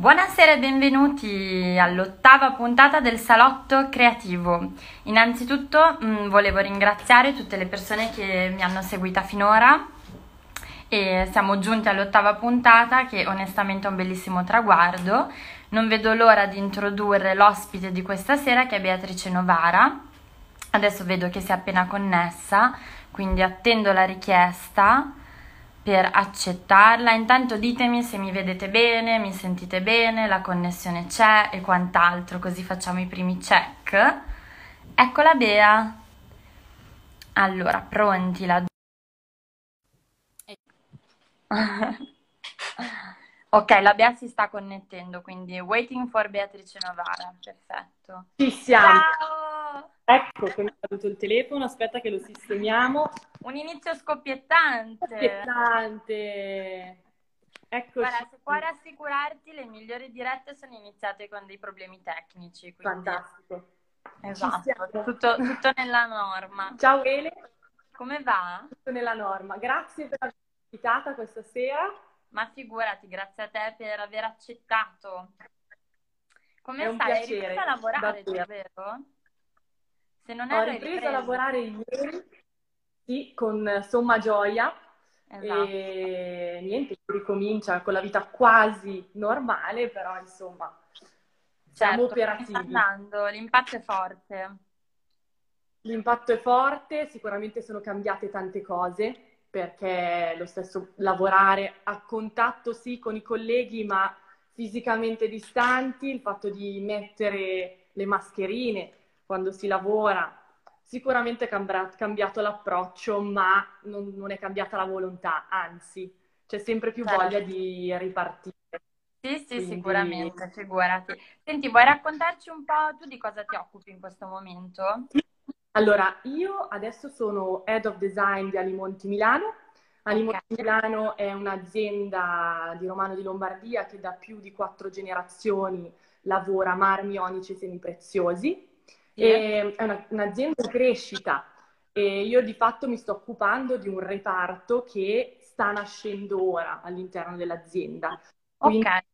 Buonasera e benvenuti all'ottava puntata del Salotto Creativo. Innanzitutto mh, mm, volevo ringraziare tutte le persone che mi hanno seguita finora e siamo giunti all'ottava puntata che onestamente è un bellissimo traguardo. Non vedo l'ora di introdurre l'ospite di questa sera che è Beatrice Novara. Adesso vedo che si è appena connessa, quindi attendo la richiesta per accettarla. Intanto ditemi se mi vedete bene, mi sentite bene, la connessione c'è e quant'altro, così facciamo i primi check. Eccola Bea. Allora, pronti la Ok, la Bea si sta connettendo, quindi waiting for Beatrice Novara, perfetto. Ci siamo. Ciao! Ecco che mi è caduto il telefono, aspetta che lo sistemiamo. Un inizio scoppiettante. Scoppiettante. Eccoci. Guarda, se puoi rassicurarti, le migliori dirette sono iniziate con dei problemi tecnici. Quindi... Fantastico. Esatto, tutto, tutto, nella norma. Ciao Ele. Come va? Tutto nella norma. Grazie per avermi invitata questa sera. Ma figurati, grazie a te per aver accettato. Come È stai? Hai ripreso a lavorare, davvero? Se non Ho ripreso, ripreso a lavorare ieri, sì, con somma gioia. Esatto. E niente, ricomincia con la vita quasi normale, però insomma, siamo certo, operativi. Andando, l'impatto è forte. L'impatto è forte, sicuramente sono cambiate tante cose perché lo stesso lavorare a contatto sì con i colleghi ma fisicamente distanti, il fatto di mettere le mascherine quando si lavora, sicuramente è cambiato l'approccio ma non, non, è cambiata la volontà, anzi c'è sempre più certo. voglia di ripartire. Sì, sì, Quindi... sicuramente, figurati. Senti, vuoi raccontarci un po' tu di cosa ti occupi in questo momento? Allora, io adesso sono Head of Design di Alimonti Milano. Alimonti okay. Milano è un'azienda di Romano di Lombardia che da più di quattro generazioni lavora marmi, onici e semipreziosi. Sì. E è una, un'azienda in crescita e io di fatto mi sto occupando di un reparto che sta nascendo ora all'interno dell'azienda. Quindi ok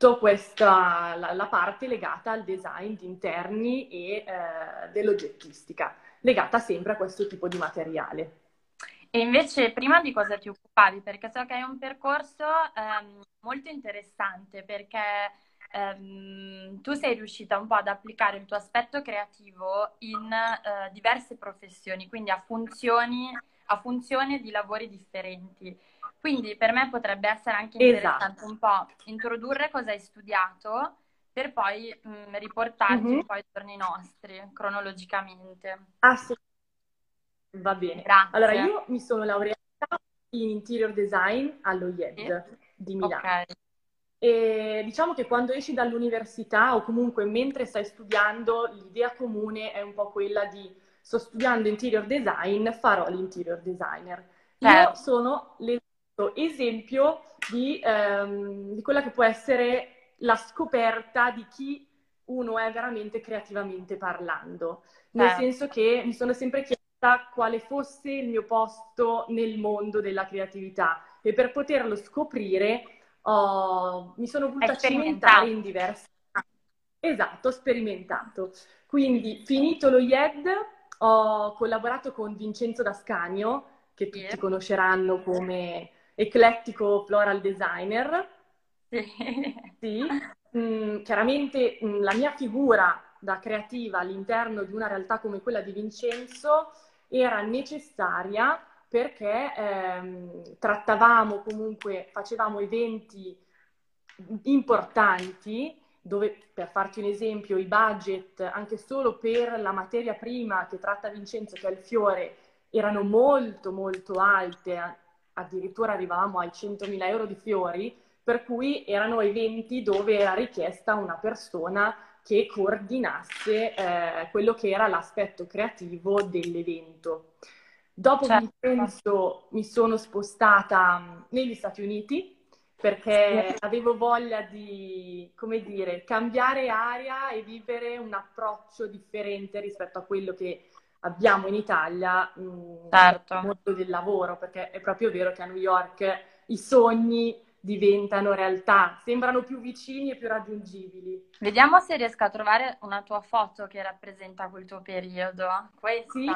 tutta questa, la, la, parte legata al design di interni e eh, dell'oggettistica, legata sempre a questo tipo di materiale. E invece prima di cosa ti occupavi? Perché so che hai un percorso ehm, molto interessante perché ehm, tu sei riuscita un po' ad applicare il tuo aspetto creativo in eh, diverse professioni, quindi a funzioni, a funzione di lavori differenti. Quindi per me potrebbe essere anche interessante esatto. un po' introdurre cosa hai studiato per poi mh, mm, riportarci mm-hmm. un po' ai giorni nostri, cronologicamente. Assolutamente. Va bene. Grazie. Allora, io mi sono laureata in interior design all'OIED sì. di Milano. Okay. E diciamo che quando esci dall'università o comunque mentre stai studiando, l'idea comune è un po' quella di sto studiando interior design, farò l'interior designer. Io certo. sono le esempio di, ehm, di quella che può essere la scoperta di chi uno è veramente creativamente parlando. Nel eh. senso che mi sono sempre chiesta quale fosse il mio posto nel mondo della creatività e per poterlo scoprire oh, mi sono voluta cimentare in diversi Esatto, ho sperimentato. Quindi, finito lo IED, ho collaborato con Vincenzo D'Ascanio, che tutti conosceranno come eclettico floral designer. Sì. Mm, chiaramente mm, la mia figura da creativa all'interno di una realtà come quella di Vincenzo era necessaria perché ehm, trattavamo comunque, facevamo eventi importanti dove, per farti un esempio, i budget anche solo per la materia prima che tratta Vincenzo, che è il fiore, erano molto molto alte, addirittura arrivavamo ai 100.000 euro di fiori, per cui erano eventi dove era richiesta una persona che coordinasse eh, quello che era l'aspetto creativo dell'evento. Dopo certo. Vincenzo mi sono spostata mm, negli Stati Uniti perché avevo voglia di, come dire, cambiare aria e vivere un approccio differente rispetto a quello che abbiamo in Italia mm, certo. molto del lavoro, perché è proprio vero che a New York i sogni diventano realtà, sembrano più vicini e più raggiungibili. Vediamo se riesco a trovare una tua foto che rappresenta quel tuo periodo. Questa, sì,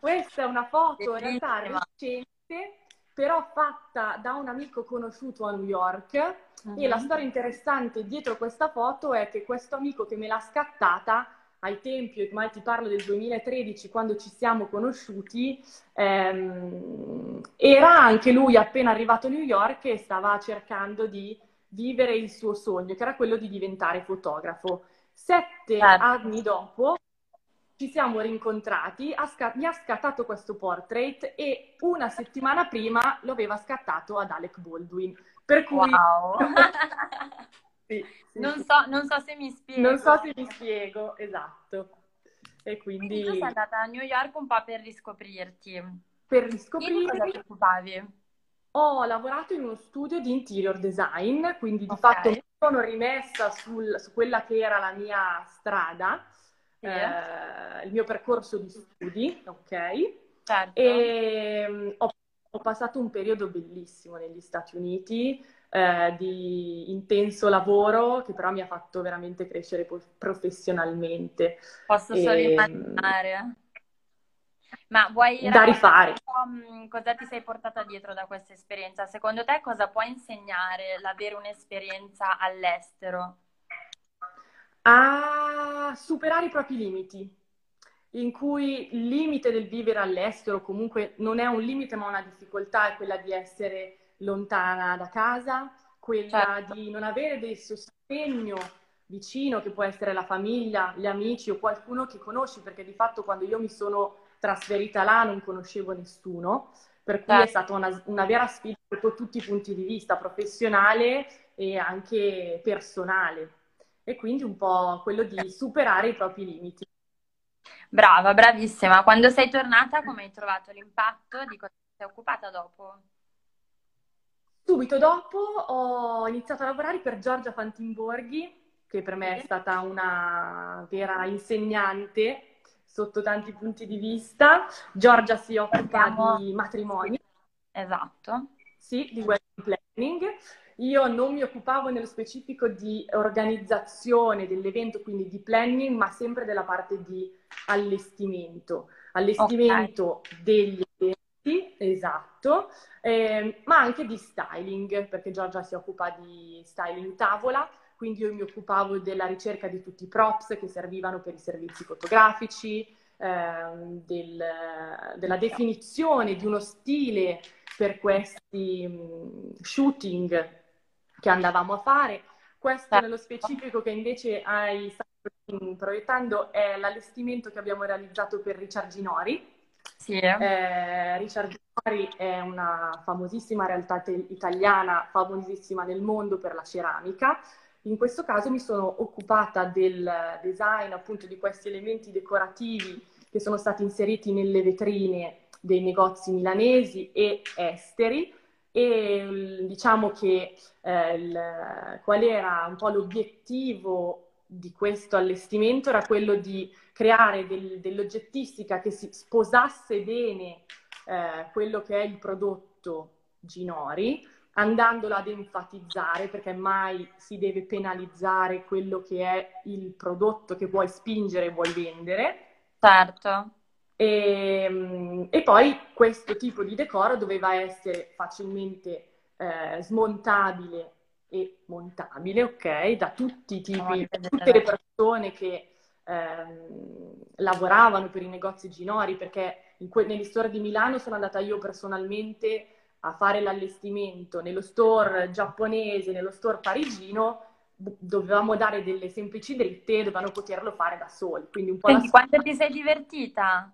questa è una foto in realtà recente, però fatta da un amico conosciuto a New York. Uh-huh. E la mhm. storia interessante dietro questa foto è che questo amico che me l'ha scattata ai tempi, ormai ti parlo del 2013, quando ci siamo conosciuti, ehm, era anche lui appena arrivato a New York e stava cercando di vivere il suo sogno, che era quello di diventare fotografo. Sette certo. anni dopo ci siamo rincontrati, ha scat- mi ha scattato questo portrait e una settimana prima lo aveva scattato ad Alec Baldwin. Per cui... Wow. Sì, sì, non, so, non, so, se mi spiego. Non so se mi spiego, esatto. E quindi... quindi tu sei andata a New York un po' per riscoprirti. Per riscoprirti. Di cosa ti occupavi? Ho lavorato in uno studio di interior design, quindi di okay. fatto mi sono rimessa sul, su quella che era la mia strada, sì. eh, il mio percorso di studi, ok? Certo. E mm, ho, ho passato un periodo bellissimo negli Stati Uniti, eh, di intenso lavoro che però mi ha fatto veramente crescere professionalmente. Posso solo e... immaginare. Ma vuoi da rifare. Mm, cosa ti sei portata dietro da questa esperienza? Secondo te cosa può insegnare l'avere un'esperienza all'estero? A superare i propri limiti, in cui il limite del vivere all'estero comunque non è un limite ma una difficoltà, è quella di essere lontana da casa, quella certo. di non avere del sostegno vicino, che può essere la famiglia, gli amici o qualcuno che conosci, perché di fatto quando io mi sono trasferita là non conoscevo nessuno, per cui certo. è stata una, una vera sfida sotto tutti i punti di vista, professionale e anche personale. E quindi un po' quello di superare i propri limiti. Brava, bravissima. Quando sei tornata, come hai trovato l'impatto? Di cosa ti sei occupata dopo? Subito dopo ho iniziato a lavorare per Giorgia Fantimborghi, che per me è stata una vera insegnante sotto tanti punti di vista. Giorgia si occupa Siamo... di matrimoni. Esatto. Sì, di wedding planning. Io non mi occupavo nello specifico di organizzazione dell'evento, quindi di planning, ma sempre della parte di allestimento. Allestimento okay. degli eventi, esatto, eh, ma anche di styling, perché Giorgia si occupa di styling tavola, quindi io mi occupavo della ricerca di tutti i props che servivano per i servizi fotografici, ehm, del, della definizione di uno stile per questi mh, shooting che andavamo a fare. Questo nello specifico che invece hai stato proiettando è l'allestimento che abbiamo realizzato per Richard Ginori, sì. Eh, Richard Mori è una famosissima realtà te- italiana, famosissima nel mondo per la ceramica. In questo caso mi sono occupata del design appunto di questi elementi decorativi che sono stati inseriti nelle vetrine dei negozi milanesi e esteri e diciamo che eh, il, qual era un po' l'obiettivo di questo allestimento era quello di creare del, dell'oggettistica che si sposasse bene eh, quello che è il prodotto Ginori, andandolo ad enfatizzare, perché mai si deve penalizzare quello che è il prodotto che vuoi spingere e vuoi vendere. Certo. E, ehm, e poi questo tipo di decoro doveva essere facilmente eh, smontabile e montabile, ok, da tutti i tipi, da tutte le persone che ehm, lavoravano per i negozi Ginori, perché que- negli store di Milano sono andata io personalmente a fare l'allestimento nello store giapponese, nello store parigino, dovevamo dare delle semplici dritte e dovevano poterlo fare da soli. Quindi un po' Senti, quanto ti sei divertita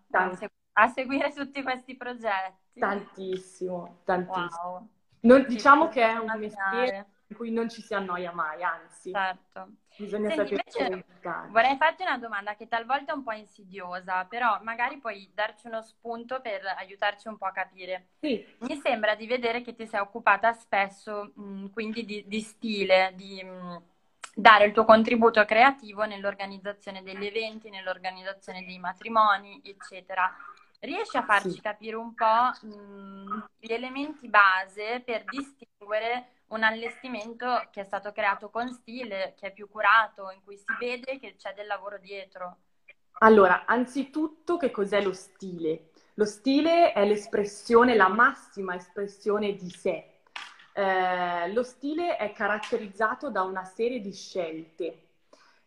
a seguire tutti questi progetti? Tantissimo, tantissimo. Wow. Non, diciamo che è un mestiere in cui non ci si annoia mai, anzi. Certo. Bisogna Senti, sapere Vorrei farti una domanda che talvolta è un po' insidiosa, però magari puoi darci uno spunto per aiutarci un po' a capire. Sì. Mi sembra di vedere che ti sei occupata spesso mh, quindi di, di, stile, di mh, dare il tuo contributo creativo nell'organizzazione degli eventi, nell'organizzazione dei matrimoni, eccetera. Riesci a farci sì. capire un po' mh, gli elementi base per distinguere un allestimento che è stato creato con stile, che è più curato, in cui si vede che c'è del lavoro dietro. Allora, anzitutto che cos'è lo stile? Lo stile è l'espressione, la massima espressione di sé. Eh, lo stile è caratterizzato da una serie di scelte.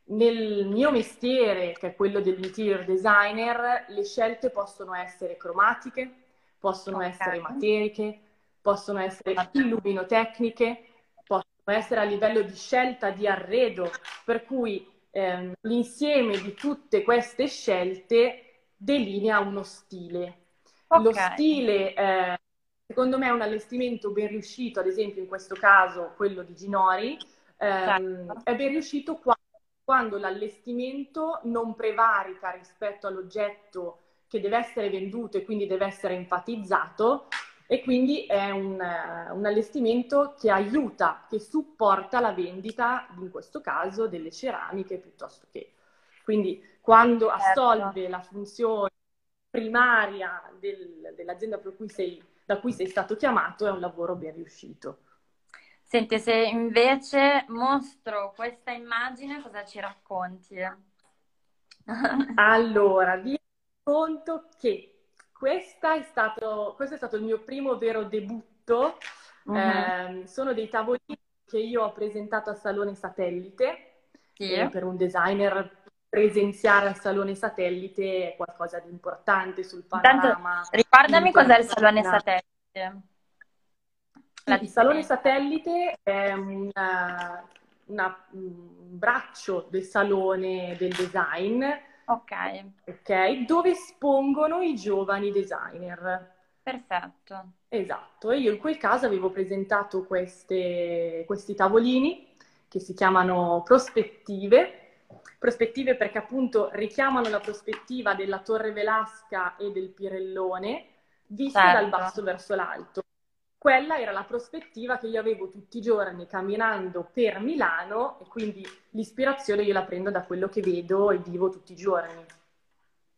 Nel mio mestiere, che è quello dell'interior designer, le scelte possono essere cromatiche, possono okay. essere materiche, possono essere illuminotecniche, possono essere a livello di scelta di arredo, per cui ehm, l'insieme di tutte queste scelte delinea uno stile. Okay. Lo stile, eh, secondo me, è un allestimento ben riuscito, ad esempio in questo caso quello di Ginori, ehm, certo. è ben riuscito quando, quando l'allestimento non prevarica rispetto all'oggetto che deve essere venduto e quindi deve essere enfatizzato e quindi è un, un, allestimento che aiuta, che supporta la vendita, in questo caso, delle ceramiche piuttosto che. Quindi quando certo. assolve la funzione primaria del, dell'azienda cui sei, da cui sei stato chiamato, è un lavoro ben riuscito. Senti, se invece mostro questa immagine, cosa ci racconti? allora, vi conto che è stato, questo è stato il mio primo vero debutto. Uh-huh. Eh, sono dei tavolini che io ho presentato al Salone Satellite. Eh, per un designer presenziare al Salone Satellite è qualcosa di importante sul panorama. Intanto, ricordami cos'è il Salone Satellite. Sì, il Salone Satellite è una, una, un braccio del Salone del Design Ok. Ok, dove espongono i giovani designer. Perfetto. Esatto, e io in quel caso avevo presentato queste, questi tavolini che si chiamano prospettive, prospettive perché appunto richiamano la prospettiva della Torre Velasca e del Pirellone vista certo. dal basso verso l'alto quella era la prospettiva che io avevo tutti i giorni camminando per Milano e quindi l'ispirazione io la prendo da quello che vedo e vivo tutti i giorni.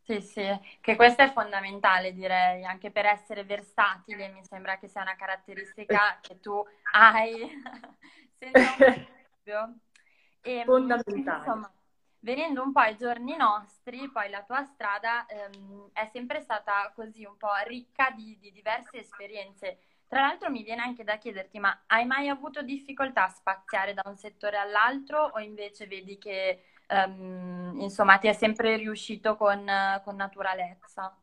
Sì, sì, che questo è fondamentale direi, anche per essere versatile, mi sembra che sia una caratteristica che tu hai senza un dubbio. E, fondamentale. Insomma, venendo un po' ai giorni nostri, poi la tua strada ehm, è sempre stata così un po' ricca di, di diverse esperienze tra l'altro mi viene anche da chiederti, ma hai mai avuto difficoltà a spaziare da un settore all'altro o invece vedi che um, insomma ti è sempre riuscito con, con naturalezza?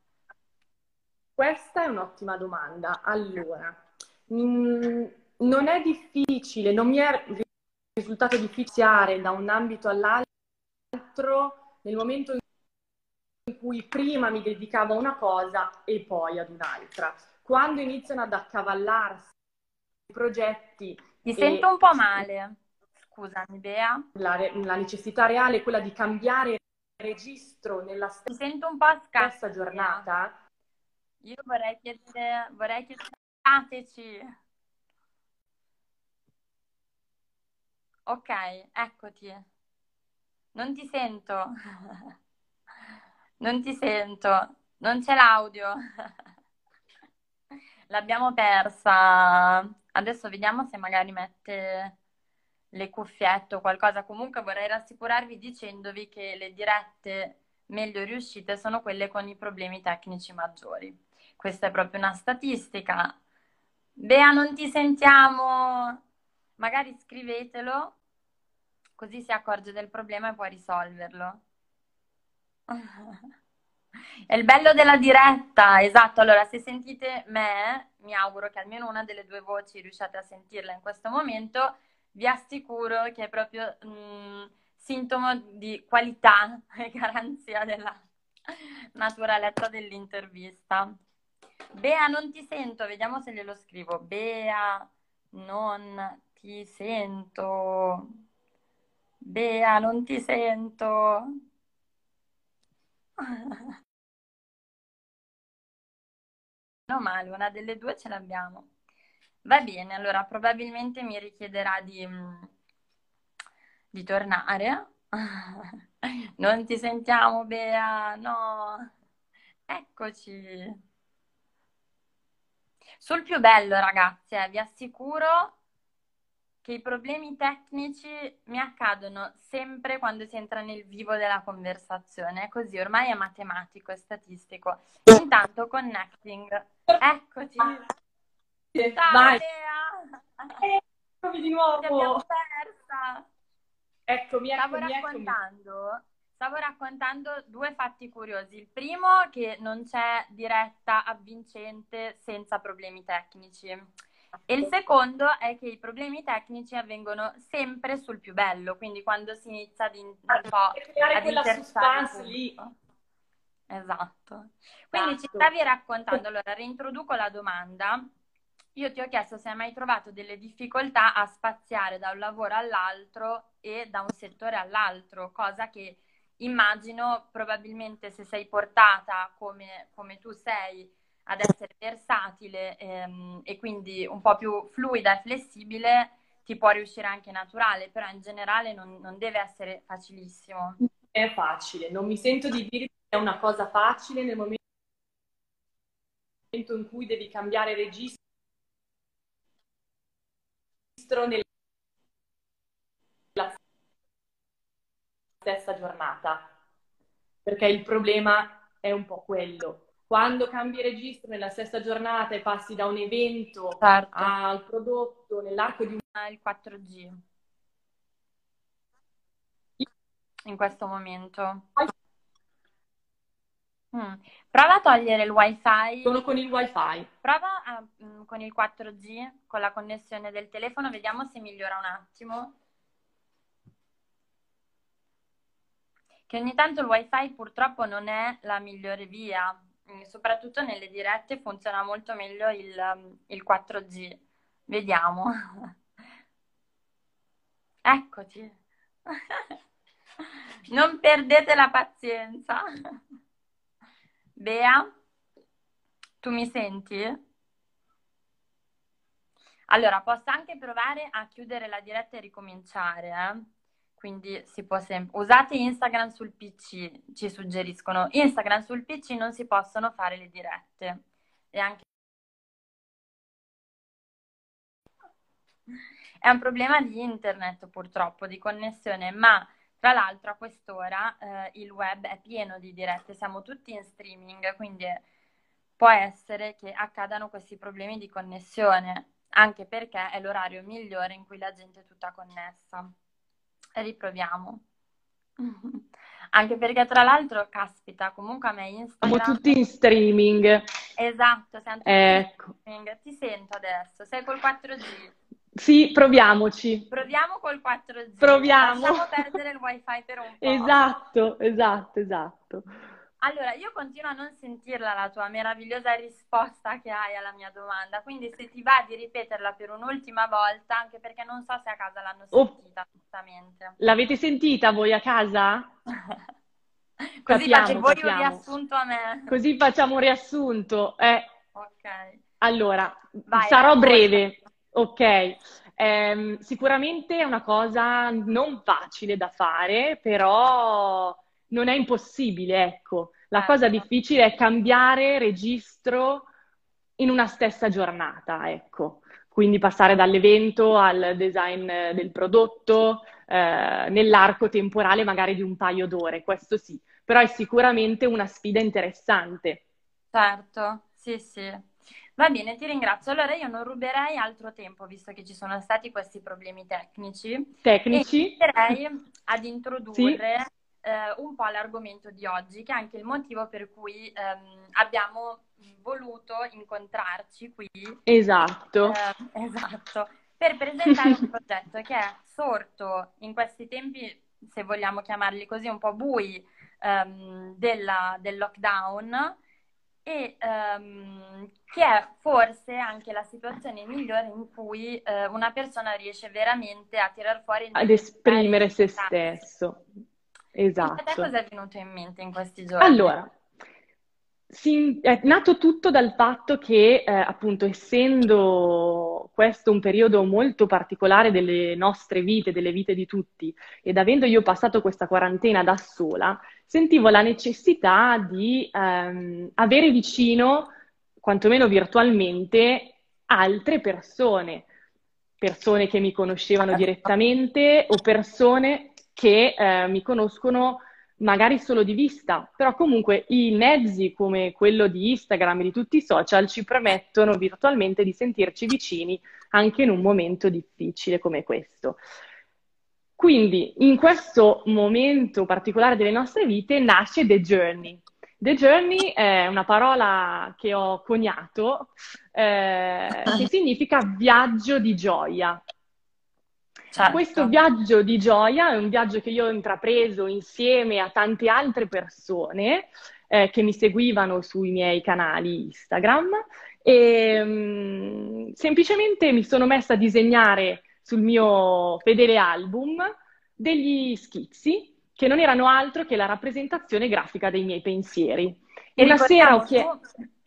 Questa è un'ottima domanda. Allora, mh, mm, non è difficile, non mi è risultato difficile da un ambito all'altro nel momento in cui prima mi dedicavo a una cosa e poi ad un'altra quando iniziano ad accavallarsi i progetti... Ti sento un po' male, scusami Bea. La, la, necessità reale è quella di cambiare registro nella stessa, Ti sento un po' stessa giornata. Io vorrei chiedere, vorrei chiedere, Ok, eccoti. Non ti sento. Non ti sento. Non c'è l'audio. L'abbiamo persa. Adesso vediamo se magari mette le cuffiette o qualcosa. Comunque vorrei rassicurarvi dicendovi che le dirette meglio riuscite sono quelle con i problemi tecnici maggiori. Questa è proprio una statistica. Bea, non ti sentiamo. Magari scrivetelo, così si accorge del problema e può risolverlo. È il bello della diretta, esatto. Allora, se sentite me, mi auguro che almeno una delle due voci riusciate a sentirla in questo momento, vi assicuro che è proprio mh, mm, sintomo di qualità e garanzia della naturalezza dell'intervista. Bea, non ti sento, vediamo se glielo scrivo. Bea, non ti sento. Bea, non ti sento. No male, una delle due ce l'abbiamo. Va bene, allora probabilmente mi richiederà di, mm, di tornare. Non ti sentiamo, Bea? No. Eccoci. Sul più bello, ragazzi, eh, vi assicuro che i problemi tecnici mi accadono sempre quando si entra nel vivo della conversazione, è così, ormai è matematico, è statistico. Intanto connecting, eccoti. Ciao Vai. Lea! Eccomi di nuovo! Ti abbiamo persa! Eccomi, Stavo eccomi, eccomi. raccontando, stavo raccontando due fatti curiosi. Il primo, che non c'è diretta avvincente senza problemi tecnici. E il secondo è che i problemi tecnici avvengono sempre sul più bello, quindi quando si inizia ad, in, un po' creare ad quella suspense lì. Esatto. Quindi ci Esatto. stavi raccontando, allora reintroduco la domanda. Io ti ho chiesto se hai mai trovato delle difficoltà a spaziare da un lavoro all'altro e da un settore all'altro, cosa che immagino probabilmente se sei portata come, come tu sei ad essere versatile ehm, e quindi un po' più fluida e flessibile, ti può riuscire anche naturale, però in generale non, non deve essere facilissimo. È facile, non mi sento di dire è una cosa facile nel momento in cui devi cambiare registro nella stessa giornata, perché il problema è un po' quello. Quando cambi registro nella stessa giornata e passi da un evento Certo. al prodotto nell'arco di un Ah, il 4G in questo momento. Mm. Prova a togliere il wifi, sono con il wifi. prova a- mm, con il 4G, con la connessione del telefono, vediamo se migliora un attimo. Che ogni tanto il wifi purtroppo non è la migliore via, Mm, soprattutto nelle dirette funziona molto meglio il, il 4G. Vediamo. Eccoti. Non perdete la pazienza. Bea, tu mi senti? Allora, posso anche provare a chiudere la diretta e ricominciare, eh? Quindi si può sempre... Usate Instagram sul PC, ci suggeriscono. Instagram sul PC non si possono fare le dirette. E anche... È un problema di internet purtroppo, di connessione, ma tra l'altro a quest'ora eh, il web è pieno di dirette, siamo tutti in streaming, quindi può essere che accadano questi problemi di connessione, anche perché è l'orario migliore in cui la gente è tutta connessa. Riproviamo. Anche perché tra l'altro, caspita, comunque a me Instagram... Siamo tutti in streaming. Esatto, siamo tutti Ecco. in streaming. Ti sento adesso, sei col 4G. Sì, proviamoci. Proviamo col 4G. Proviamo. Lasciamo perdere il wifi per un po'. Esatto, esatto, esatto. Allora, io continuo a non sentirla la tua meravigliosa risposta che hai alla mia domanda, quindi se ti va di ripeterla per un'ultima volta, anche perché non so se a casa l'hanno Oh. sentita giustamente. L'avete sentita voi a casa? Così Capiamo, fate voi un capiamo. riassunto a me. Così facciamo un riassunto. Eh, Ok. allora, Vai, sarò breve, ok? Ehm, sicuramente è una cosa non facile da fare, però non è impossibile, ecco. La Certo. cosa difficile è cambiare registro in una stessa giornata, ecco. Quindi passare dall'evento al design eh, del prodotto, eh, nell'arco temporale magari di un paio d'ore, questo sì, però è sicuramente una sfida interessante. Certo, sì, sì. Va bene, ti ringrazio. Allora io non ruberei altro tempo, visto che ci sono stati questi problemi tecnici, Tecnici? inizierei ad introdurre eh, un po' l'argomento di oggi, che è anche il motivo per cui ehm, abbiamo voluto incontrarci qui. Esatto. Eh, esatto, per presentare un progetto che è sorto in questi tempi, se vogliamo chiamarli così, un po' bui ehm, della- del lockdown e ehm, che è forse anche la situazione migliore in cui eh, una persona riesce veramente a tirar fuori Ad esprimere e se stesso. Quindi a te Esatto. cosa è venuto in mente in questi giorni? Allora, si- è nato tutto dal fatto che, eh, appunto, essendo questo un periodo molto particolare delle nostre vite, delle vite di tutti, ed avendo io passato questa quarantena da sola, sentivo la necessità di ehm, avere vicino, quantomeno virtualmente, altre persone. persone che mi conoscevano direttamente o persone che eh, mi conoscono magari solo di vista, però comunque i mezzi come quello di Instagram e di tutti i social ci permettono virtualmente di sentirci vicini anche in un momento difficile come questo. Quindi in questo momento particolare delle nostre vite nasce The Journey. The Journey è una parola che ho coniato eh, che significa viaggio di gioia. Certo. Questo viaggio di gioia è un viaggio che io ho intrapreso insieme a tante altre persone eh, che mi seguivano sui miei canali Instagram e mh, mm, semplicemente mi sono messa a disegnare sul mio fedele album degli schizzi che non erano altro che la rappresentazione grafica dei miei pensieri. E una sera ho chiesto...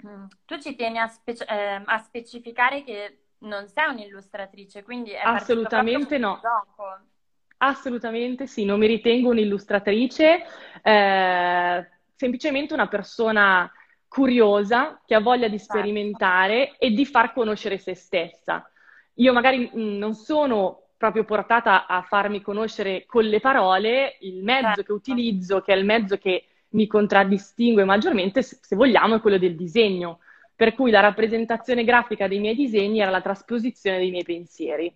Mm, tu ci tieni a, spec- eh, a, specificare che non sei un'illustratrice, quindi è Assolutamente no. Assolutamente sì, non mi ritengo un'illustratrice, eh, semplicemente una persona curiosa che ha voglia di certo. sperimentare e di far conoscere se stessa. Io magari mm, non sono proprio portata a farmi conoscere con le parole, il mezzo certo. che utilizzo, che è il mezzo che mi contraddistingue maggiormente, se vogliamo, è quello del disegno. Per cui la rappresentazione grafica dei miei disegni era la trasposizione dei miei pensieri.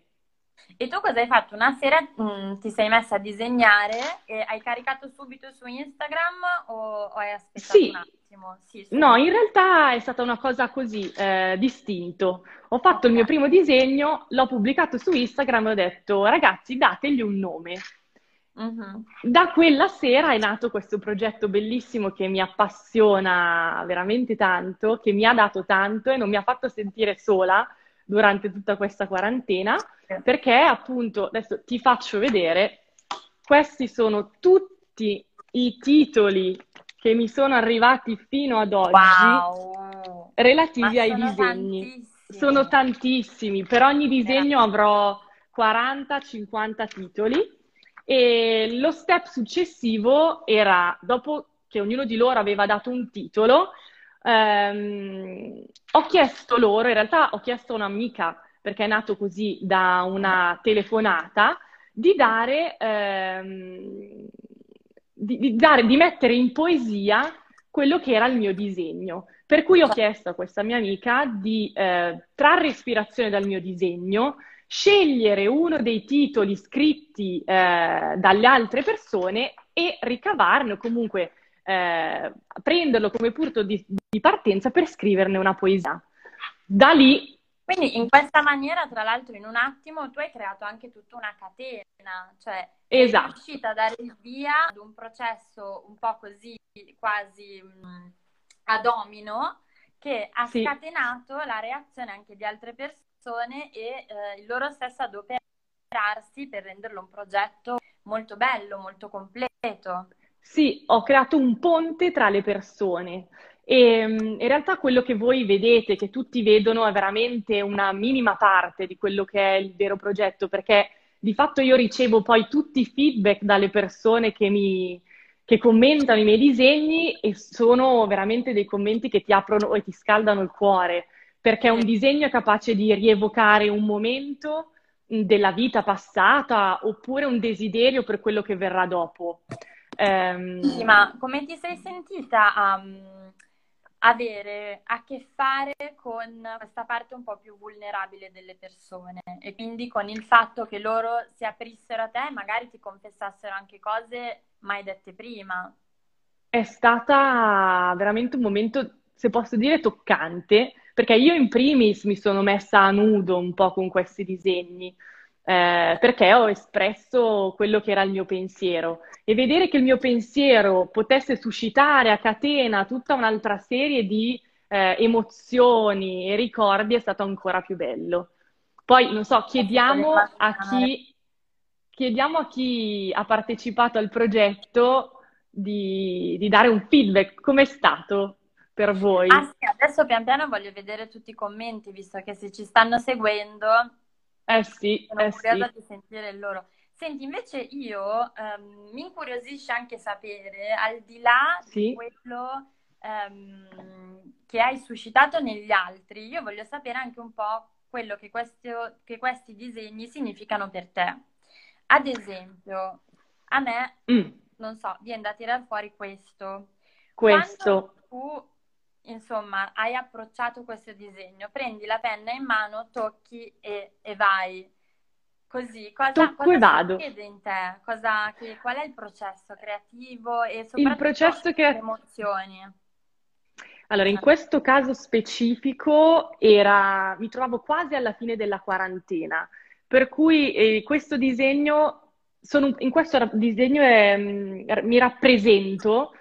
E tu cosa hai fatto? Una sera mh, mm, ti sei messa a disegnare e hai caricato subito su Instagram o, o hai aspettato sì. un attimo? Sì, no, in realtà è stata una cosa così, eh, distinto. Ho fatto okay. il mio primo disegno, l'ho pubblicato su Instagram e ho detto ragazzi dategli un nome. Uh-huh. Da quella sera è nato questo progetto bellissimo che mi appassiona veramente tanto, che mi ha dato tanto e non mi ha fatto sentire sola durante tutta questa quarantena, perché appunto, adesso ti faccio vedere, questi sono tutti i titoli che mi sono arrivati fino ad oggi wow. relativi ai disegni. Tantissimi. Sono tantissimi, per ogni disegno avrò 40-50 titoli e lo step successivo era, dopo che ognuno di loro aveva dato un titolo, ehm, ho chiesto loro, in realtà ho chiesto a un'amica, perché è nato così da una telefonata, di dare, ehm, di, di, dare, di mettere in poesia quello che era il mio disegno. Per cui ho chiesto a questa mia amica di eh, trarre ispirazione dal mio disegno, scegliere uno dei titoli scritti eh, dalle altre persone e ricavarne o comunque eh, prenderlo come punto di, di, partenza per scriverne una poesia. Da lì. Quindi in questa maniera, tra l'altro, in un attimo tu hai creato anche tutta una catena, cioè esatto. sei riuscita a dare il via ad un processo un po' così quasi mh, mm, a domino che ha sì. scatenato la reazione anche di altre persone persone e eh, loro stesso adoperarsi per renderlo un progetto molto bello, molto completo. Sì, ho creato un ponte tra le persone e mm, in realtà quello che voi vedete, che tutti vedono, è veramente una minima parte di quello che è il vero progetto, perché di fatto io ricevo poi tutti i feedback dalle persone che mi, che commentano i miei disegni e sono veramente dei commenti che ti aprono e ti scaldano il cuore perché un disegno è capace di rievocare un momento della vita passata oppure un desiderio per quello che verrà dopo. Um... Sì, ma come ti sei sentita a um, avere a che fare con questa parte un po' più vulnerabile delle persone e quindi con il fatto che loro si aprissero a te e magari ti confessassero anche cose mai dette prima? È stata veramente un momento, se posso dire, toccante perché io in primis mi sono messa a nudo un po' con questi disegni, eh, perché ho espresso quello che era il mio pensiero e vedere che il mio pensiero potesse suscitare a catena tutta un'altra serie di eh, emozioni e ricordi è stato ancora più bello. Poi, non so, chiediamo a chi, chiediamo a chi ha partecipato al progetto di, di dare un feedback. Com'è stato? Per voi. Ah sì, adesso pian piano voglio vedere tutti i commenti, visto che se ci stanno seguendo, eh sì, sono eh curiosa sì. di sentire il loro. Senti, invece io um, mi incuriosisce anche sapere, al di là sì. di quello um, che hai suscitato negli altri, io voglio sapere anche un po' quello che, questo, che questi disegni significano per te. Ad esempio, a me, mm. non so, viene da tirare fuori questo. Questo. Quando tu, insomma, hai approcciato questo disegno, prendi la penna in mano, tocchi e, e vai. Così, cosa, Tocco cosa vado. succede in te? Cosa, che, qual è il processo creativo e soprattutto il processo che... le emozioni? Allora, in questo caso specifico era, mi trovavo quasi alla fine della quarantena, per cui eh, questo disegno, sono, in questo disegno è, mm, mi rappresento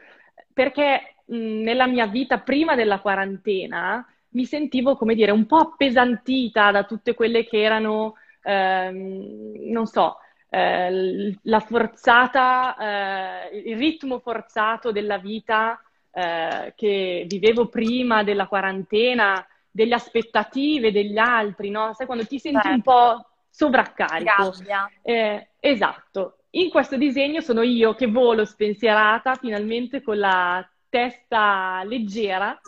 perché nella mia vita prima della quarantena mi sentivo, come dire, un po' appesantita da tutte quelle che erano, ehm, non so, eh, la forzata, eh, il ritmo forzato della vita eh, che vivevo prima della quarantena, delle aspettative degli altri, no? Sai, quando ti senti certo. un po' sovraccarico. Eh, esatto. In questo disegno sono io che volo spensierata finalmente con la testa leggera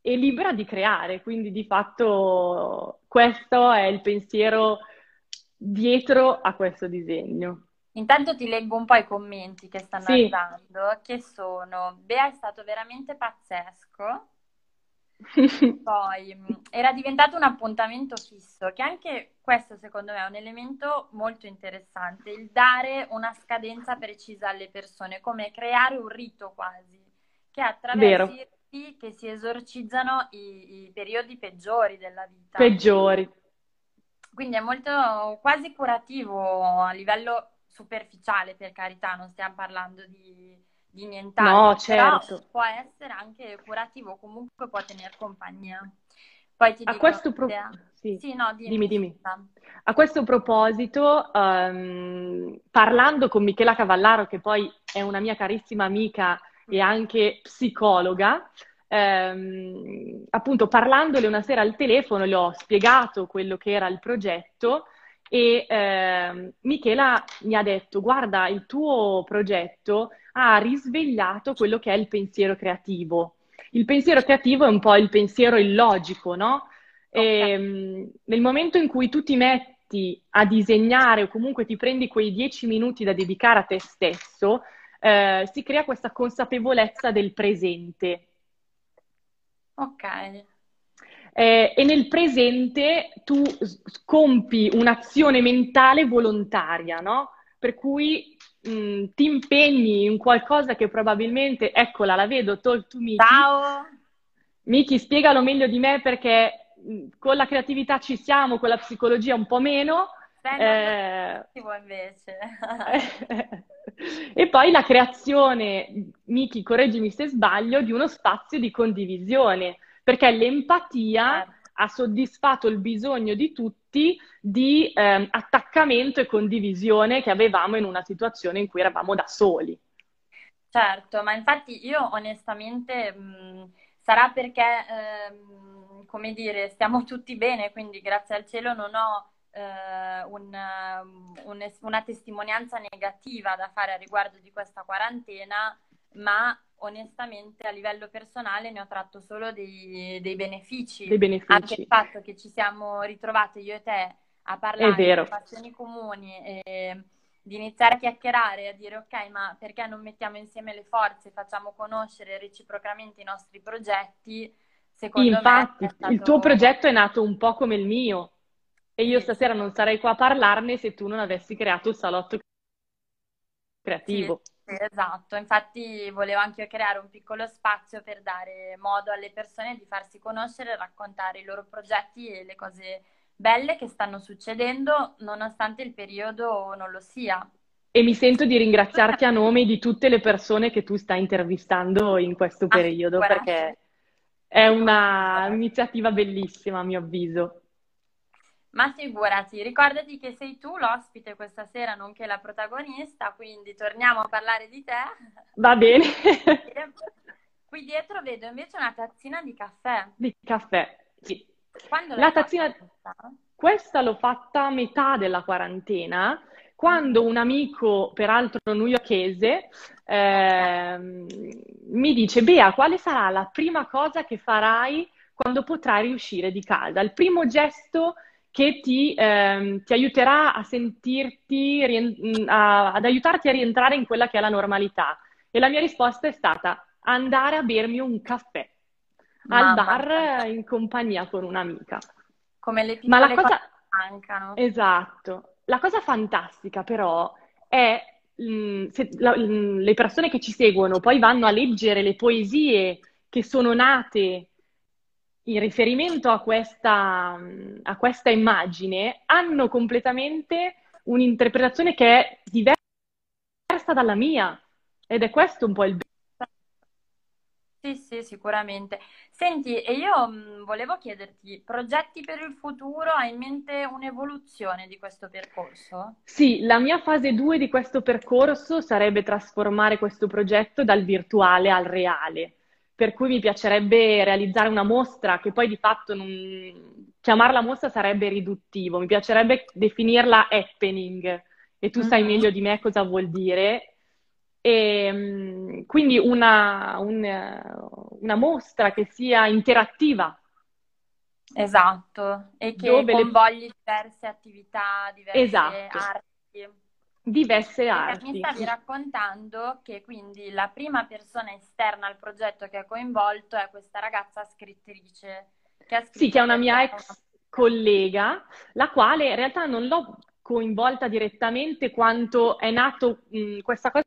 e libera di creare, quindi di fatto questo è il pensiero dietro a questo disegno. Intanto ti leggo un po' i commenti che stanno sì. arrivando, che sono Bea è stato veramente pazzesco. Poi mm, era diventato un appuntamento fisso, che anche questo secondo me è un elemento molto interessante, il dare una scadenza precisa alle persone, come creare un rito quasi, che attraverso i riti che si esorcizzano i, i periodi peggiori della vita. Peggiori. Quindi è molto quasi curativo a livello superficiale, per carità, non stiamo parlando di, di nient'altro. No, certo. può essere anche curativo, comunque può tenere compagnia. Poi ti a questo pro... sì. Sì, no, dimmi, dimmi, dimmi. A questo proposito, um, parlando con Michela Cavallaro, che poi è una mia carissima amica e anche psicologa, um, appunto parlandole una sera al telefono le ho spiegato quello che era il progetto e eh, Michela mi ha detto, guarda, il tuo progetto ha risvegliato quello che è il pensiero creativo. Il pensiero creativo è un po' il pensiero illogico, no? Okay. E, ehm, nel momento in cui tu ti metti a disegnare o comunque ti prendi quei dieci minuti da dedicare a te stesso, eh, si crea questa consapevolezza del presente. Ok eh, e nel presente tu compi un'azione mentale volontaria, no? Per cui mh, mm, ti impegni in qualcosa che probabilmente, eccola, la vedo, tu, tu Miki. Ciao! Miki, spiegalo meglio di me perché mm, con la creatività ci siamo, con la psicologia un po' meno. Eh, invece. e poi la creazione, Miki, correggimi se sbaglio, di uno spazio di condivisione perché l'empatia eh. ha soddisfatto il bisogno di tutti di eh, attaccamento e condivisione che avevamo in una situazione in cui eravamo da soli. Certo, ma infatti io onestamente mh, sarà perché, eh, come dire, stiamo tutti bene, quindi grazie al cielo non ho eh, un, un, una testimonianza negativa da fare a riguardo di questa quarantena, ma onestamente a livello personale ne ho tratto solo dei, dei, benefici. Dei benefici. Anche il fatto che ci siamo ritrovate io e te a parlare di passioni comuni e di iniziare a chiacchierare e a dire ok, ma perché non mettiamo insieme le forze, facciamo conoscere reciprocamente i nostri progetti? Secondo Infatti, me stato... il tuo progetto è nato un po' come il mio. E io stasera non sarei qua a parlarne se tu non avessi creato il salotto creativo. Sì. Esatto, infatti volevo anche creare un piccolo spazio per dare modo alle persone di farsi conoscere, raccontare i loro progetti e le cose belle che stanno succedendo nonostante il periodo non lo sia. E mi sento di ringraziarti a nome di tutte le persone che tu stai intervistando in questo periodo ah, perché è un'iniziativa bellissima a mio avviso. Ma figurati, ricordati che sei tu l'ospite questa sera, nonché la protagonista, quindi torniamo a parlare di te. Va bene. Qui dietro vedo invece una tazzina di caffè. Di caffè, sì. Quando la tazzina... Fatta? Questa l'ho fatta a metà della quarantena, quando un amico, peraltro newyorkese, eh, mi dice, Bea, quale sarà la prima cosa che farai quando potrai uscire di casa? Il primo gesto che ti, ehm, ti aiuterà a sentirti, a, ad aiutarti a rientrare in quella che è la normalità. E la mia risposta è stata andare a bermi un caffè al bar in compagnia con un'amica. Come le piccole Ma la cosa... mancano. Esatto. La cosa fantastica però è mh, mm, se la, mh, mm, le persone che ci seguono poi vanno a leggere le poesie che sono nate in riferimento a questa, a questa immagine, hanno completamente un'interpretazione che è diversa dalla mia. Ed è questo un po' il sì, sì, sicuramente. Senti, e io mh, volevo chiederti, progetti per il futuro? Hai in mente un'evoluzione di questo percorso? Sì, la mia fase 2 di questo percorso sarebbe trasformare questo progetto dal virtuale al reale per cui mi piacerebbe realizzare una mostra che poi di fatto non... chiamarla mostra sarebbe riduttivo, mi piacerebbe definirla happening e tu uh-huh. sai meglio di me cosa vuol dire. E, ehm, quindi una, un, una mostra che sia interattiva. Esatto, e che coinvolgli le... diverse attività, diverse esatto. arti diverse arti. Mi stavi raccontando che quindi la prima persona esterna al progetto che ha coinvolto è questa ragazza scrittrice. Che sì, che è una mia ex collega, la quale in realtà non l'ho coinvolta direttamente quanto è nato, mh, questa cosa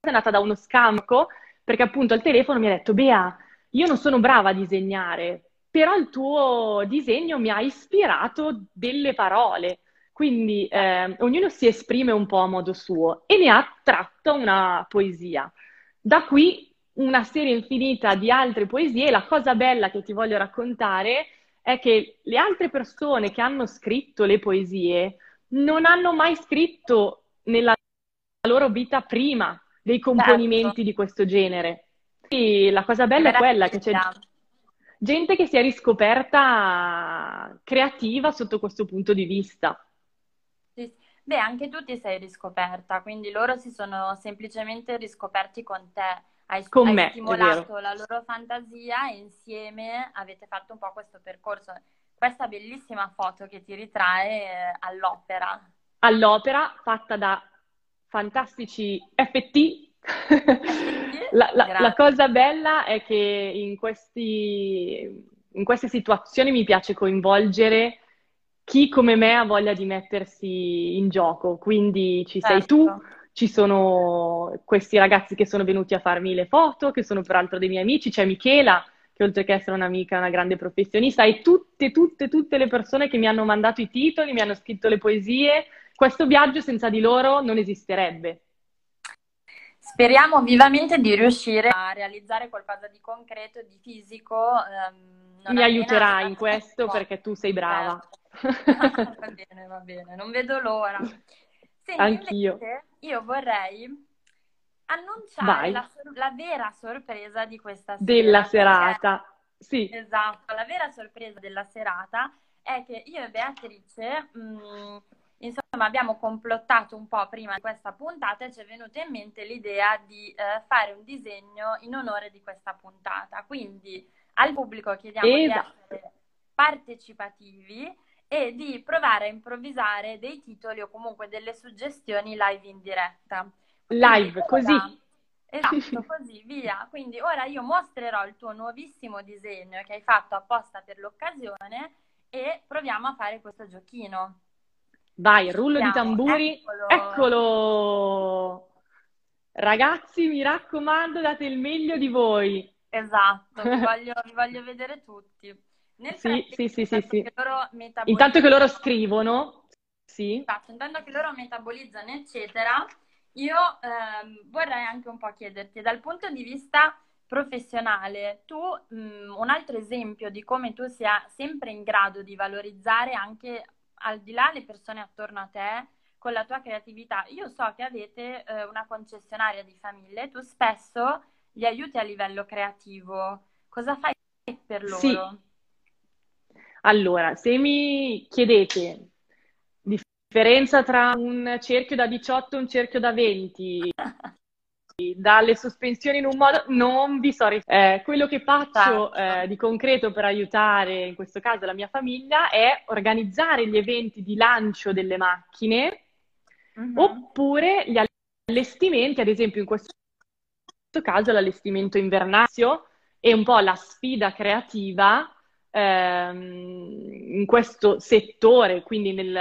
è nata da uno scamco, perché appunto al telefono mi ha detto, Bea, io non sono brava a disegnare, però il tuo disegno mi ha ispirato delle parole. Quindi eh, ognuno si esprime un po' a modo suo e ne ha tratto una poesia. Da qui una serie infinita di altre poesie. La cosa bella che ti voglio raccontare è che le altre persone che hanno scritto le poesie non hanno mai scritto nella loro vita prima dei componimenti certo. di questo genere. E la cosa bella è quella che c'è gente che si è riscoperta creativa sotto questo punto di vista. Beh, anche tu ti sei riscoperta, quindi loro si sono semplicemente riscoperti con te. Hai, con hai me, stimolato la loro fantasia e insieme avete fatto un po' questo percorso. Questa bellissima foto che ti ritrae eh, all'opera. All'opera fatta da fantastici FT. la, la, la, cosa bella è che in, questi, in queste situazioni mi piace coinvolgere chi come me ha voglia di mettersi in gioco, quindi ci sei tu, certo. ci sono questi ragazzi che sono venuti a farmi le foto, che sono peraltro dei miei amici, c'è Michela, che oltre che essere un'amica è una grande professionista, e tutte, tutte, tutte le persone che mi hanno mandato i titoli, mi hanno scritto le poesie. Questo viaggio senza di loro non esisterebbe. Speriamo vivamente di riuscire a realizzare qualcosa di concreto, di fisico. Ehm, mi aiuterai in questo perché tu sei brava. Va bene, va bene, non vedo l'ora. Senti, Anch'io. Io vorrei annunciare la, la, vera sorpresa di questa sera. Della serata, sì. Esatto, la vera sorpresa della serata è che io e Beatrice, mh, mm, insomma, abbiamo complottato un po' prima di questa puntata e ci è venuta in mente l'idea di eh, fare un disegno in onore di questa puntata. Quindi al pubblico chiediamo esatto. di essere partecipativi e di provare a improvvisare dei titoli o comunque delle suggestioni live in diretta. Quindi live, ora, così. Esatto, così, via. Quindi ora io mostrerò il tuo nuovissimo disegno che hai fatto apposta per l'occasione e proviamo a fare questo giochino. Vai, rullo Andiamo. di tamburi. Eccolo. Eccolo. Ragazzi, mi raccomando, date il meglio di voi. Esatto, vi voglio, vi voglio vedere tutti. Nel sì, sì, sì, sì, sì. Che Intanto che loro scrivono, sì. Esatto, intanto che loro metabolizzano, eccetera, io ehm, vorrei anche un po' chiederti, dal punto di vista professionale, tu mh, mm, un altro esempio di come tu sia sempre in grado di valorizzare anche al di là le persone attorno a te con la tua creatività. Io so che avete eh, una concessionaria di famiglie, tu spesso li aiuti a livello creativo. Cosa fai per loro? Sì. Allora, se mi chiedete differenza tra un cerchio da 18 e un cerchio da 20, dalle sospensioni in un modo, non vi so eh, quello che faccio eh, di concreto per aiutare, in questo caso la mia famiglia, è organizzare gli eventi di lancio delle macchine mm-hmm. oppure gli allestimenti, ad esempio in questo caso l'allestimento invernazio e un po' la sfida creativa in questo settore, quindi nel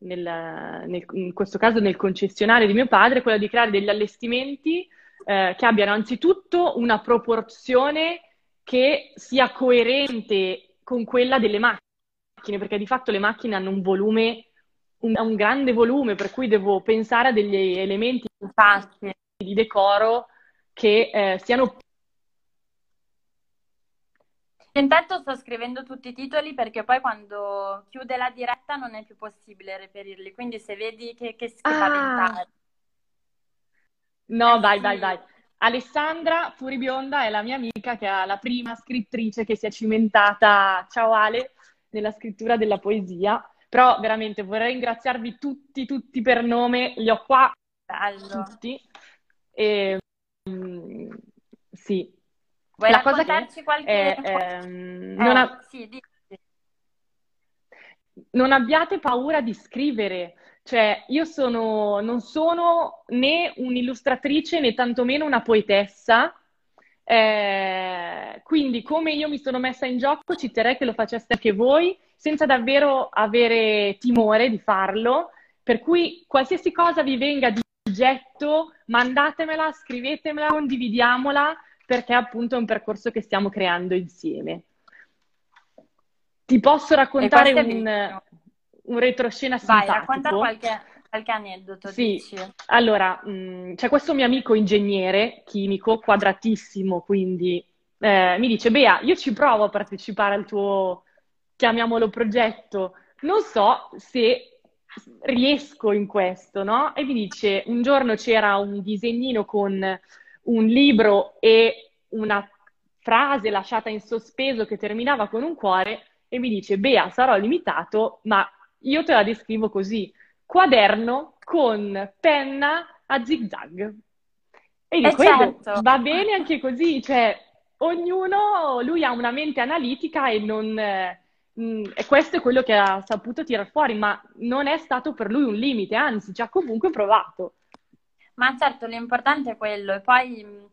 nel, nel, in questo caso nel concessionario di mio padre, quella di creare degli allestimenti eh, che abbiano anzitutto una proporzione che sia coerente con quella delle macchine, perché di fatto le macchine hanno un volume, un, un grande volume, per cui devo pensare a degli elementi Infatti. di decoro che eh, siano Intanto sto scrivendo tutti i titoli perché poi quando chiude la diretta non è più possibile reperirli, quindi se vedi che, che schifaventare. Ah. No, eh, vai, sì. vai, vai. Alessandra Furibionda è la mia amica che è la prima scrittrice che si è cimentata, ciao Ale, nella scrittura della poesia. Però veramente vorrei ringraziarvi tutti, tutti per nome, li ho qua Bello. tutti. E, um, sì, Vuoi la cosa che qualche... È, ehm, eh, non, ha... sì, non abbiate paura di scrivere. Cioè, io sono, non sono né un'illustratrice né tantomeno una poetessa, eh, quindi come io mi sono messa in gioco, ci terrei che lo faceste anche voi, senza davvero avere timore di farlo. Per cui qualsiasi cosa vi venga di getto, mandatemela, scrivetemela, condividiamola perché appunto è un percorso che stiamo creando insieme. Ti posso raccontare un, un retroscena Vai, racconta qualche, qualche aneddoto. Sì, dici. allora, mh, mm, c'è questo mio amico ingegnere chimico, quadratissimo, quindi eh, mi dice, Bea, io ci provo a partecipare al tuo, chiamiamolo progetto, non so se riesco in questo, no? E mi dice, un giorno c'era un disegnino con un libro e una frase lasciata in sospeso che terminava con un cuore e mi dice, Bea, sarò limitato, ma io te la descrivo così, quaderno con penna a zigzag. E eh, dico, certo. va bene anche così, cioè ognuno, lui ha una mente analitica e non... Eh, e questo è quello che ha saputo tirar fuori, ma non è stato per lui un limite, anzi ci ha comunque provato. Ma certo, l'importante è quello. E poi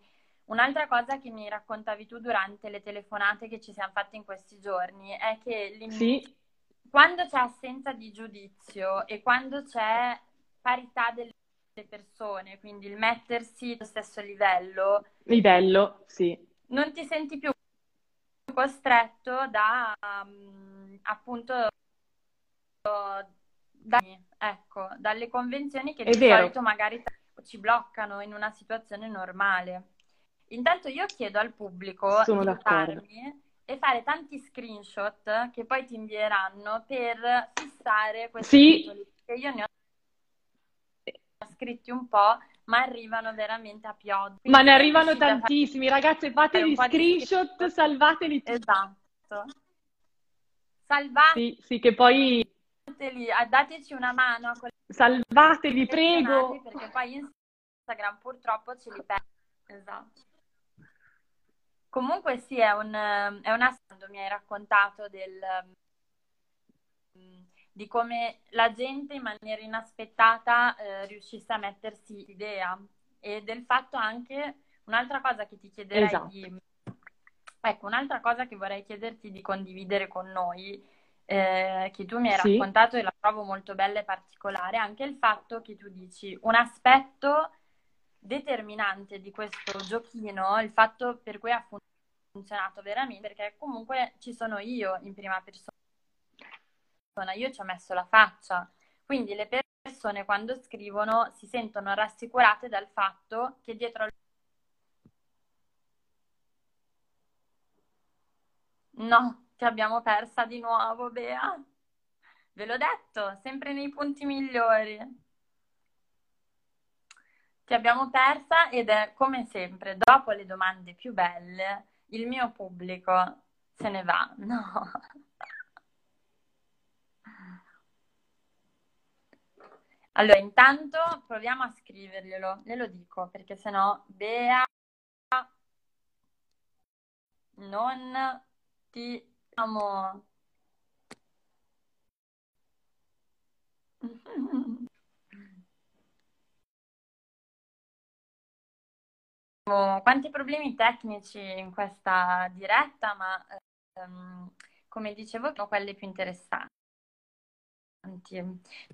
un'altra cosa che mi raccontavi tu durante le telefonate che ci siamo fatte in questi giorni è che sì. quando c'è assenza di giudizio e quando c'è parità delle persone, quindi il mettersi allo stesso livello. Livello, sì. Non ti senti più costretto da um, appunto da, ecco, dalle convenzioni che è di vero. solito magari ci bloccano in una situazione normale. Intanto io chiedo al pubblico Sono di farmi e fare tanti screenshot che poi ti invieranno per fissare questi sì. titoli. Perché io ne ho scritti un po', ma arrivano veramente a pioggia. Ma ne arrivano tantissimi, fare... ragazze, fate gli screenshot, screenshot, salvateli tutti. Esatto. Salvateli. Sì, sì, che poi dateci una mano. Salvatevi, prego. Perché poi Instagram purtroppo ce li perde. Esatto. Comunque sì, è un, è un assunto, mi hai raccontato del, di come la gente in maniera inaspettata eh, riuscisse a mettersi l'idea e del fatto anche un'altra cosa che ti chiederei esatto. di... Ecco, un'altra cosa che vorrei chiederti di condividere con noi eh, che tu mi hai sì. raccontato e la trovo molto bella e particolare, anche il fatto che tu dici un aspetto determinante di questo giochino, il fatto per cui ha funzionato veramente, perché comunque ci sono io in prima persona, io ci ho messo la faccia, quindi le persone quando scrivono si sentono rassicurate dal fatto che dietro al No, ti abbiamo persa di nuovo, Bea. Ve l'ho detto, sempre nei punti migliori. Ti abbiamo persa ed è come sempre, dopo le domande più belle, il mio pubblico se ne va. No. Allora, intanto proviamo a scriverglielo, glielo dico, perché sennò Bea non ti amo. Quanti problemi tecnici in questa diretta, ma ehm, come dicevo, sono quelli più interessanti.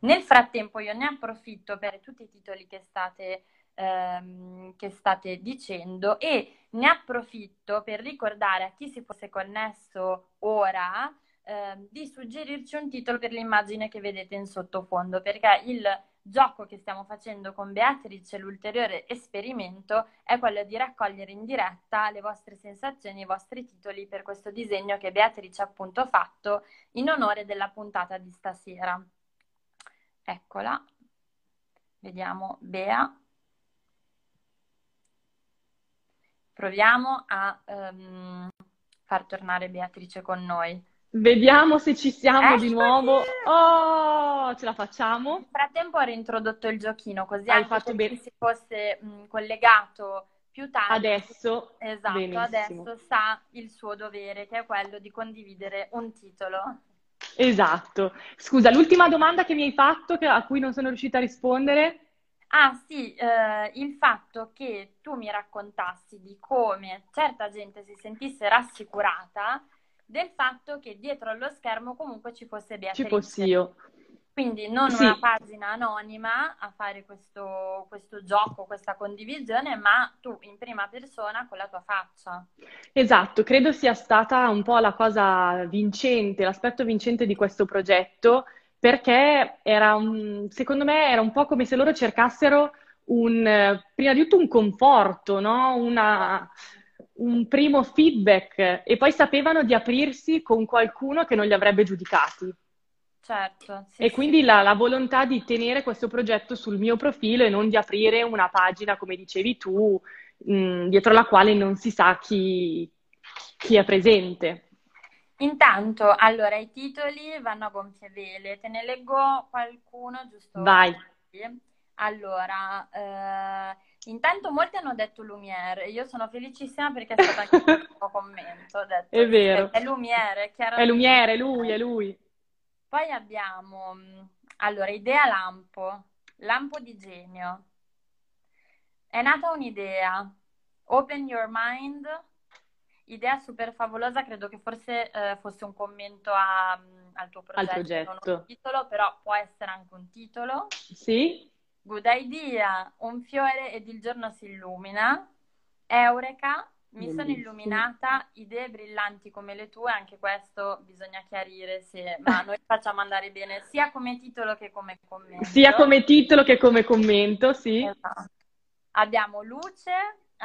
Nel frattempo io ne approfitto per tutti i titoli che state, ehm, che state dicendo e ne approfitto per ricordare a chi si fosse connesso ora eh, di suggerirci un titolo per l'immagine che vedete in sottofondo, perché il gioco che stiamo facendo con Beatrice, l'ulteriore esperimento, è quello di raccogliere in diretta le vostre sensazioni, i vostri titoli per questo disegno che Beatrice ha appunto fatto in onore della puntata di stasera. Eccola. Vediamo Bea. Proviamo a um, far tornare Beatrice con noi. Vediamo se ci siamo Eccoci. di nuovo. Oh, ce la facciamo? Nel frattempo ho reintrodotto il giochino, così Hai fatto bene. si fosse mh, collegato più tardi. Adesso, esatto, benissimo. adesso sa il suo dovere, che è quello di condividere un titolo. Esatto. Scusa, l'ultima domanda che mi hai fatto, che, a cui non sono riuscita a rispondere. Ah sì, eh, il fatto che tu mi raccontassi di come certa gente si sentisse rassicurata del fatto che dietro allo schermo comunque ci fosse Beatrice. Ci fossi io. Quindi non sì. una pagina anonima a fare questo, questo, gioco, questa condivisione, ma tu in prima persona con la tua faccia. Esatto, credo sia stata un po' la cosa vincente, l'aspetto vincente di questo progetto, perché era un, secondo me era un po' come se loro cercassero un, prima di tutto un conforto, no? Una, un primo feedback e poi sapevano di aprirsi con qualcuno che non li avrebbe giudicati. Certo. Sì, e quindi sì. la, la, volontà di tenere questo progetto sul mio profilo e non di aprire una pagina, come dicevi tu, mh, dietro la quale non si sa chi, chi è presente. Intanto, allora, i titoli vanno a gonfie vele. Te ne leggo qualcuno, giusto? Vai. Allora, eh, intanto molti hanno detto Lumiere, io sono felicissima perché è stato anche il mio commento. Detto, è vero. È Lumiere, chiaramente. È Lumiere, lui, è lui. Poi abbiamo, allora, Idea Lampo, Lampo di Genio. È nata un'idea, Open Your Mind, idea super favolosa, credo che forse eh, fosse un commento a, al tuo progetto, al progetto. un titolo, però può essere anche un titolo. Sì. Good idea, un fiore ed il giorno si illumina. Eureka, mi Bellissimo. sono illuminata, idee brillanti come le tue, anche questo bisogna chiarire se ma noi facciamo andare bene sia come titolo che come commento. Sia come titolo che come commento, sì. Esatto. Abbiamo luce,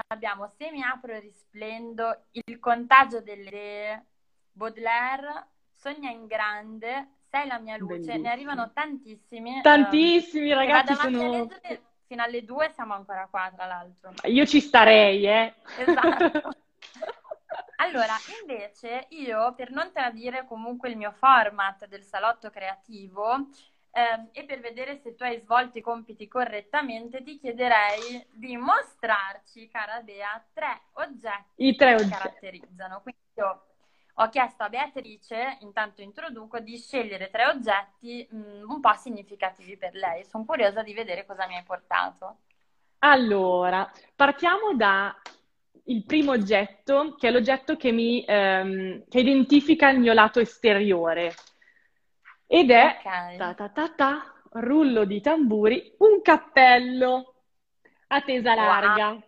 abbiamo se mi apro e risplendo, il contagio delle idee, Baudelaire, sogna in grande, sei la mia luce, Bellissimo. ne arrivano tantissimi. Tantissimi, um, ragazzi. Sono... fino alle due siamo ancora qua, tra l'altro. Io ci starei, eh. Esatto. Allora, invece, io per non tradire comunque il mio format del salotto creativo eh, e per vedere se tu hai svolto i compiti correttamente, ti chiederei di mostrarci, cara Bea, tre oggetti I tre che oggetti. caratterizzano. Quindi io ho chiesto a Beatrice, intanto introduco, di scegliere tre oggetti mh, mm, un po' significativi per lei. Sono curiosa di vedere cosa mi hai portato. Allora, partiamo da il primo oggetto, che è l'oggetto che mi ehm, che identifica il mio lato esteriore. Ed è okay. ta, ta, ta, ta, rullo di tamburi, un cappello a tesa larga. Wow.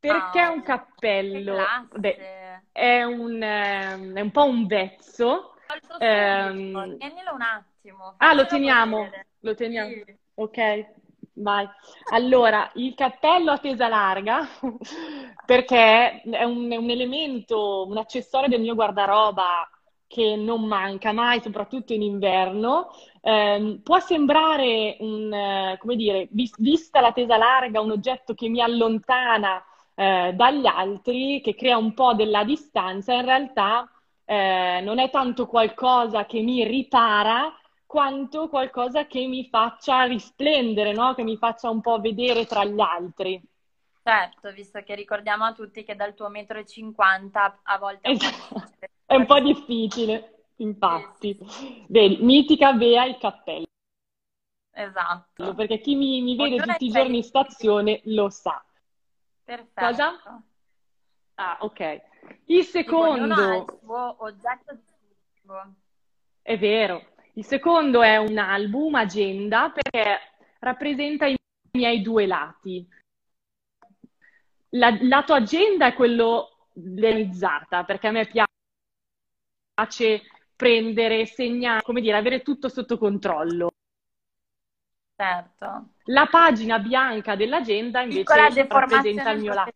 Perché oh, un cappello? Beh, è un, ehm, è un po' un vezzo. Ehm... Tienilo un attimo. Ah, lo teniamo. Lo teniamo. Sì. Ok, vai. Allora, il cappello a tesa larga, perché è un, è un elemento, un accessorio del mio guardaroba che non manca mai, soprattutto in inverno. Eh, può sembrare, un, eh, come dire, vista la tesa larga, un oggetto che mi allontana eh, dagli altri, che crea un po' della distanza, in realtà eh, non è tanto qualcosa che mi ripara quanto qualcosa che mi faccia risplendere, no? Che mi faccia un po' vedere tra gli altri. Certo, visto che ricordiamo a tutti che dal tuo metro e cinquanta a volte esatto. è un po' difficile, infatti. Sì. Vedi, mitica Bea il cappello. Esatto. Perché chi mi, mi vede tutti i giorni in stazione lo sa. Perfetto. Cosa? Ah, ok. Il secondo... ha il suo oggetto distintivo. È vero. Il secondo è un album, agenda, perché rappresenta i miei due lati. il lato agenda è quello realizzata, perché a me piace prendere, segnare, come dire, avere tutto sotto controllo. Certo. La pagina bianca dell'agenda invece rappresenta il mio lato.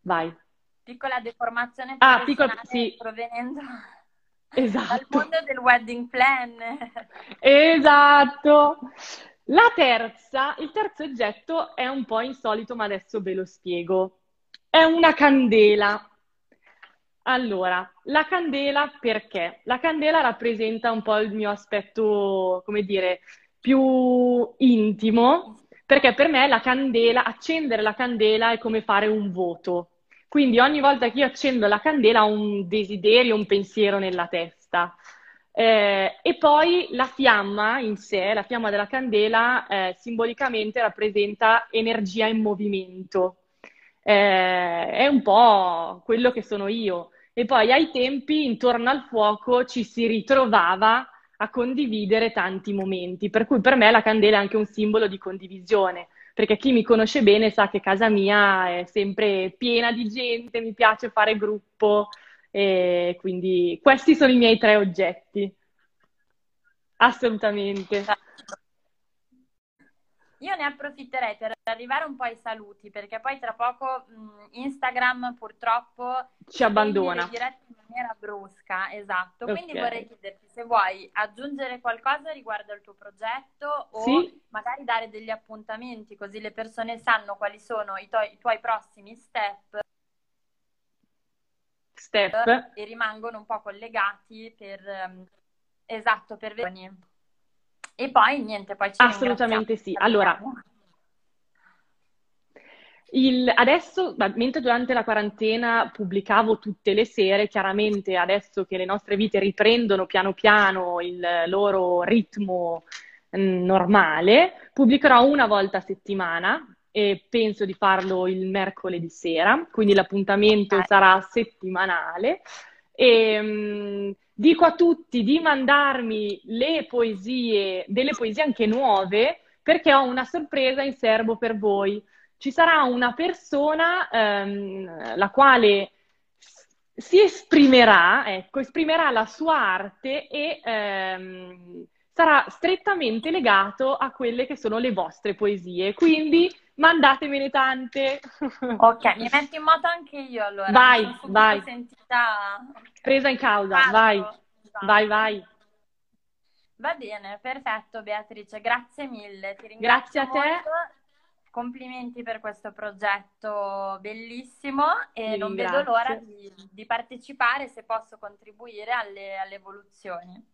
Vai. Piccola deformazione ah, piccola, sì. provenendo esatto. dal mondo del wedding plan. Esatto. La terza, il terzo oggetto è un po' insolito, ma adesso ve lo spiego. È una candela. Allora, la candela perché? La candela rappresenta un po' il mio aspetto, come dire, più intimo, perché per me la candela, accendere la candela è come fare un voto. Quindi ogni volta che io accendo la candela ho un desiderio, un pensiero nella testa. Eh, e poi la fiamma in sé, la fiamma della candela, eh, simbolicamente rappresenta energia in movimento. Eh, è un po' quello che sono io. E poi ai tempi, intorno al fuoco, ci si ritrovava a condividere tanti momenti, per cui per me la candela è anche un simbolo di condivisione, perché chi mi conosce bene sa che casa mia è sempre piena di gente, mi piace fare gruppo, e quindi questi sono i miei tre oggetti. Assolutamente. Io ne approfitterei per arrivare un po' ai saluti, perché poi tra poco mh, Instagram purtroppo ci abbandona. Dirette in maniera brusca, esatto. Okay. Quindi vorrei chiederti se vuoi aggiungere qualcosa riguardo al tuo progetto o sì. magari dare degli appuntamenti, così le persone sanno quali sono i, tuoi, i tuoi prossimi step. Step. E rimangono un po' collegati per... Um, esatto, per vedere e poi niente, poi ci Assolutamente sì. Allora, il, adesso, mentre durante la quarantena pubblicavo tutte le sere, chiaramente adesso che le nostre vite riprendono piano piano il loro ritmo mm, normale, pubblicherò una volta a settimana e penso di farlo il mercoledì sera, quindi l'appuntamento sarà settimanale. E, um, dico a tutti di mandarmi le poesie, delle poesie anche nuove, perché ho una sorpresa in serbo per voi. Ci sarà una persona um, la quale si esprimerà, ecco, esprimerà la sua arte e um, sarà strettamente legato a quelle che sono le vostre poesie. Quindi mandatemene tante. Ok, mi metto in moto anche io allora. Vai, vai. Sentita... Presa in causa, Parto. vai. Esatto. Vai, vai. Va bene, perfetto Beatrice, grazie mille. Ti ringrazio grazie a te. Molto. Complimenti per questo progetto bellissimo e Mi non vedo l'ora di, di, partecipare se posso contribuire alle, alle evoluzioni.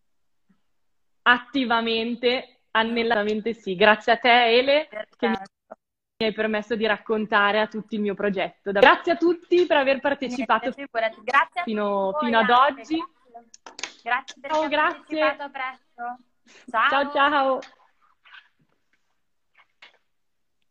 Attivamente, annellatamente sì. Grazie a te Ele. Perfetto. Mi hai permesso di raccontare a tutti il mio progetto. Grazie a tutti per aver partecipato grazie fino, fino ad oggi. Grazie per ciao, aver grazie. partecipato, a presto. Ciao ciao. ciao.